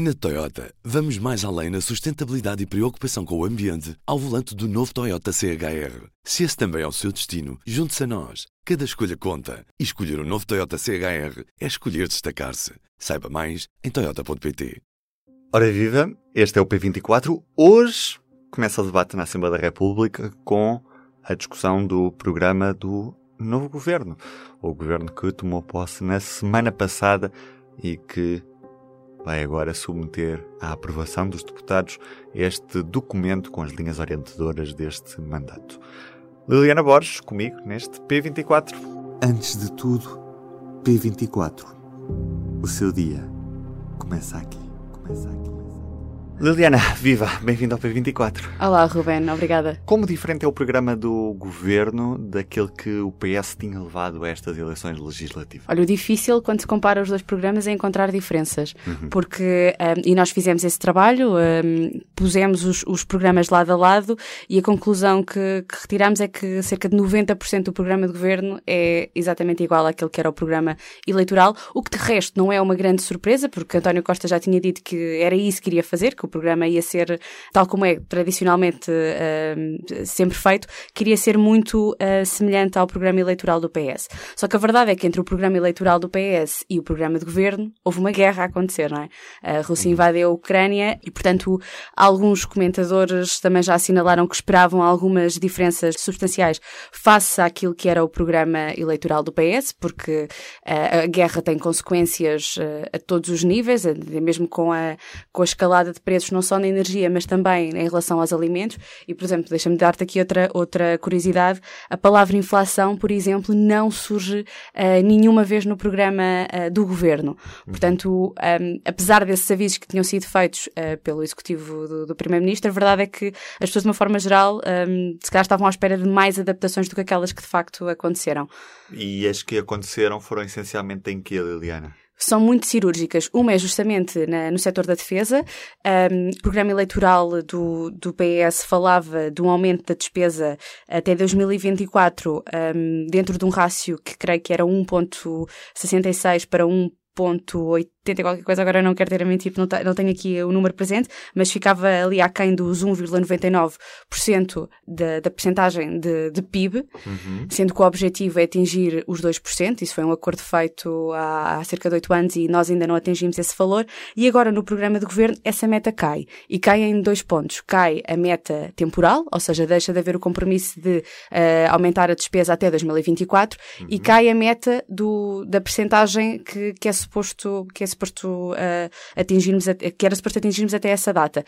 Na Toyota, vamos mais além na sustentabilidade e preocupação com o ambiente ao volante do novo Toyota CHR. Se esse também é o seu destino, junte-se a nós. Cada escolha conta. E escolher o um novo Toyota CHR é escolher destacar-se. Saiba mais em Toyota.pt. Ora viva, este é o P24. Hoje começa o debate na Assembleia da República com a discussão do programa do novo governo. O governo que tomou posse na semana passada e que vai agora submeter à aprovação dos deputados este documento com as linhas orientadoras deste mandato. Liliana Borges, comigo neste P24. Antes de tudo, P24. O seu dia começa aqui. Começa aqui. Liliana, viva, bem-vindo ao P24. Olá, Ruben, obrigada. Como diferente é o programa do governo daquele que o PS tinha levado a estas eleições legislativas? Olha, o difícil quando se compara os dois programas é encontrar diferenças, uhum. porque, um, e nós fizemos esse trabalho, um, pusemos os, os, programas lado a lado e a conclusão que, que retiramos é que cerca de 90% do programa de governo é exatamente igual àquele que era o programa eleitoral, o que de resto não é uma grande surpresa, porque António Costa já tinha dito que era isso que iria fazer, que o programa ia ser, tal como é tradicionalmente uh, sempre feito, queria ser muito uh, semelhante ao programa eleitoral do PS. Só que a verdade é que entre o programa eleitoral do PS e o programa de governo houve uma guerra a acontecer, não é? A Rússia invadiu a Ucrânia e, portanto, alguns comentadores também já assinalaram que esperavam algumas diferenças substanciais face àquilo que era o programa eleitoral do PS, porque uh, a guerra tem consequências a todos os níveis, mesmo com a, com a escalada de preços preços não só na energia, mas também em relação aos alimentos. E, por exemplo, deixa-me dar-te aqui outra, outra curiosidade. A palavra inflação, por exemplo, não surge uh, nenhuma vez no programa uh, do governo. Portanto, um, apesar desses avisos que tinham sido feitos uh, pelo executivo do, do Primeiro-Ministro, a verdade é que as pessoas, de uma forma geral, um, se calhar estavam à espera de mais adaptações do que aquelas que de facto aconteceram. E as que aconteceram foram essencialmente em que, Liliana? São muito cirúrgicas. Uma é justamente na, no setor da defesa. Um, o programa eleitoral do, do PS falava de um aumento da despesa até 2024 um, dentro de um rácio que creio que era 1.66 para 1 1.80 qualquer coisa, agora não quero ter a mentir, não, não tenho aqui o número presente, mas ficava ali aquém dos 1,99% da, da percentagem de, de PIB, uhum. sendo que o objetivo é atingir os 2%, isso foi um acordo feito há, há cerca de 8 anos e nós ainda não atingimos esse valor, e agora no programa de governo essa meta cai, e cai em dois pontos, cai a meta temporal, ou seja, deixa de haver o compromisso de uh, aumentar a despesa até 2024, uhum. e cai a meta do, da percentagem que, que é suposto, que é suposto uh, atingirmos, que era suposto atingirmos até essa data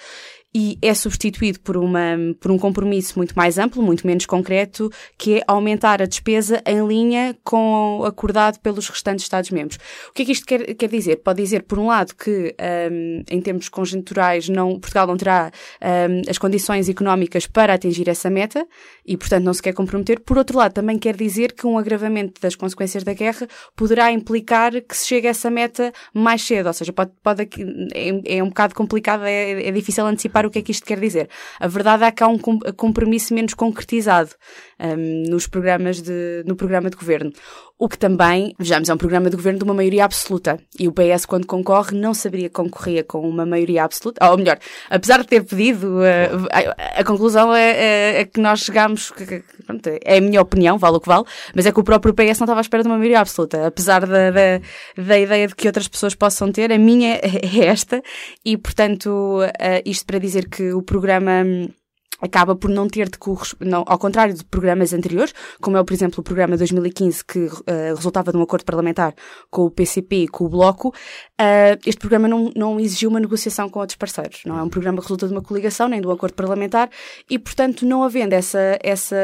e é substituído por, uma, por um compromisso muito mais amplo, muito menos concreto, que é aumentar a despesa em linha com o acordado pelos restantes Estados-membros. O que é que isto quer, quer dizer? Pode dizer, por um lado, que um, em termos conjunturais não, Portugal não terá um, as condições económicas para atingir essa meta e, portanto, não se quer comprometer. Por outro lado, também quer dizer que um agravamento das consequências da guerra poderá implicar que se chegue a essa meta mais cedo, ou seja, pode, pode é, é um bocado complicado, é, é difícil antecipar o que é que isto quer dizer. A verdade é que há um compromisso menos concretizado um, nos programas de, no programa de governo. O que também, vejamos, é um programa de governo de uma maioria absoluta. E o PS, quando concorre, não saberia que concorria com uma maioria absoluta. Ou melhor, apesar de ter pedido, uh, a, a, conclusão é, é, é, que nós chegamos, que, que, pronto, é a minha opinião, vale o que vale, mas é que o próprio PS não estava à espera de uma maioria absoluta. Apesar da, da, da ideia de que outras pessoas possam ter, a minha é esta. E, portanto, uh, isto para dizer que o programa acaba por não ter de não, ao contrário de programas anteriores, como é, por exemplo, o programa 2015 que uh, resultava de um acordo parlamentar com o PCP e com o Bloco, uh, este programa não, não exigiu uma negociação com outros parceiros. Não é um programa que resulta de uma coligação nem de um acordo parlamentar e, portanto, não havendo essa, essa,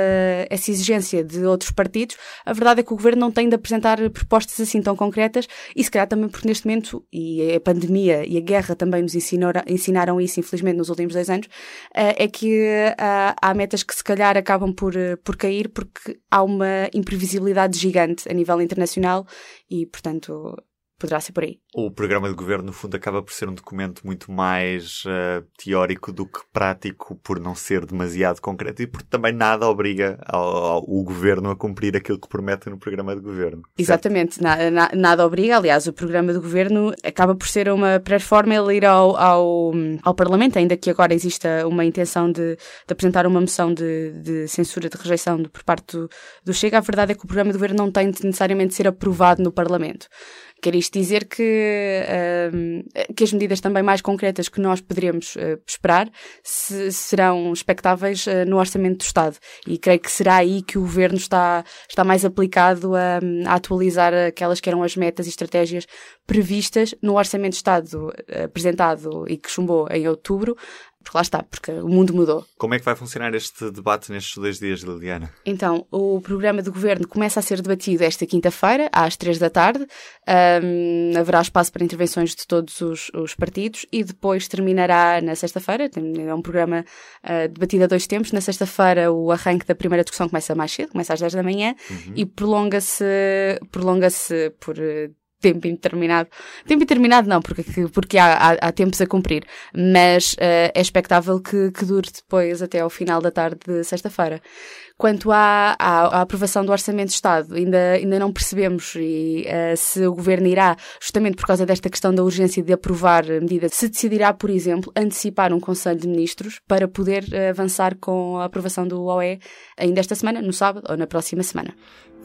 essa exigência de outros partidos, a verdade é que o governo não tem de apresentar propostas assim tão concretas e, se calhar, também porque neste momento, e a pandemia e a guerra também nos ensinaram, ensinaram isso, infelizmente, nos últimos dois anos, uh, é que uh, há metas que se calhar acabam por, uh, por cair porque há uma imprevisibilidade gigante a nível internacional e, portanto, poderá ser por aí. O programa de governo, no fundo, acaba por ser um documento muito mais uh, teórico do que prático, por não ser demasiado concreto e porque também nada obriga ao, ao, o governo a cumprir aquilo que promete no programa de governo. Exatamente, na, na, nada obriga. Aliás, o programa de governo acaba por ser uma pré-forma ele ir ao, ao, ao, Parlamento, ainda que agora exista uma intenção de, de apresentar uma moção de, de, censura, de rejeição por parte do, do Chega. A verdade é que o programa de governo não tem de necessariamente ser aprovado no Parlamento. Quer isto dizer que, uh, que as medidas também mais concretas que nós poderemos uh, esperar se, serão expectáveis uh, no Orçamento do Estado. E creio que será aí que o Governo está, está mais aplicado a, a atualizar aquelas que eram as metas e estratégias previstas no Orçamento do Estado apresentado e que chumbou em outubro, porque lá está, porque o mundo mudou. Como é que vai funcionar este debate nestes dois dias, Liliana? Então, o programa do governo começa a ser debatido esta quinta-feira, às três da tarde. Um, haverá espaço para intervenções de todos os, os partidos e depois terminará na sexta-feira. É um programa uh, debatido a dois tempos. Na sexta-feira, o arranque da primeira discussão começa mais cedo, começa às 10 da manhã uhum. e prolonga-se prolonga por uh, tempo indeterminado. Tempo indeterminado não, porque, porque há, há, há tempos a cumprir, mas uh, é expectável que, que dure depois até ao final da tarde de sexta-feira. Quanto à, à, à, aprovação do Orçamento de Estado, ainda, ainda não percebemos e, uh, se o Governo irá, justamente por causa desta questão da urgência de aprovar a medida, se decidirá, por exemplo, antecipar um Conselho de Ministros para poder uh, avançar com a aprovação do OE ainda esta semana, no sábado ou na próxima semana.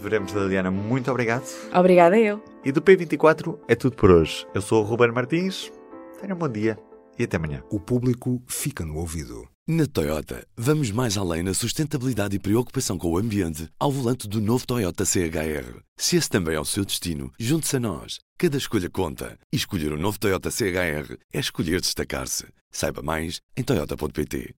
Veremos, Liliana. Muito obrigado. Obrigada eu. E do P24 é tudo por hoje. Eu sou o Ruben Martins. Tenha um bom dia e até amanhã. O público fica no ouvido. Na Toyota, vamos mais além na sustentabilidade e preocupação com o ambiente ao volante do novo Toyota CHR. Se esse também é o seu destino, junte-se a nós. Cada escolha conta. E escolher o um novo Toyota CHR é escolher destacar-se. Saiba mais em Toyota.pt.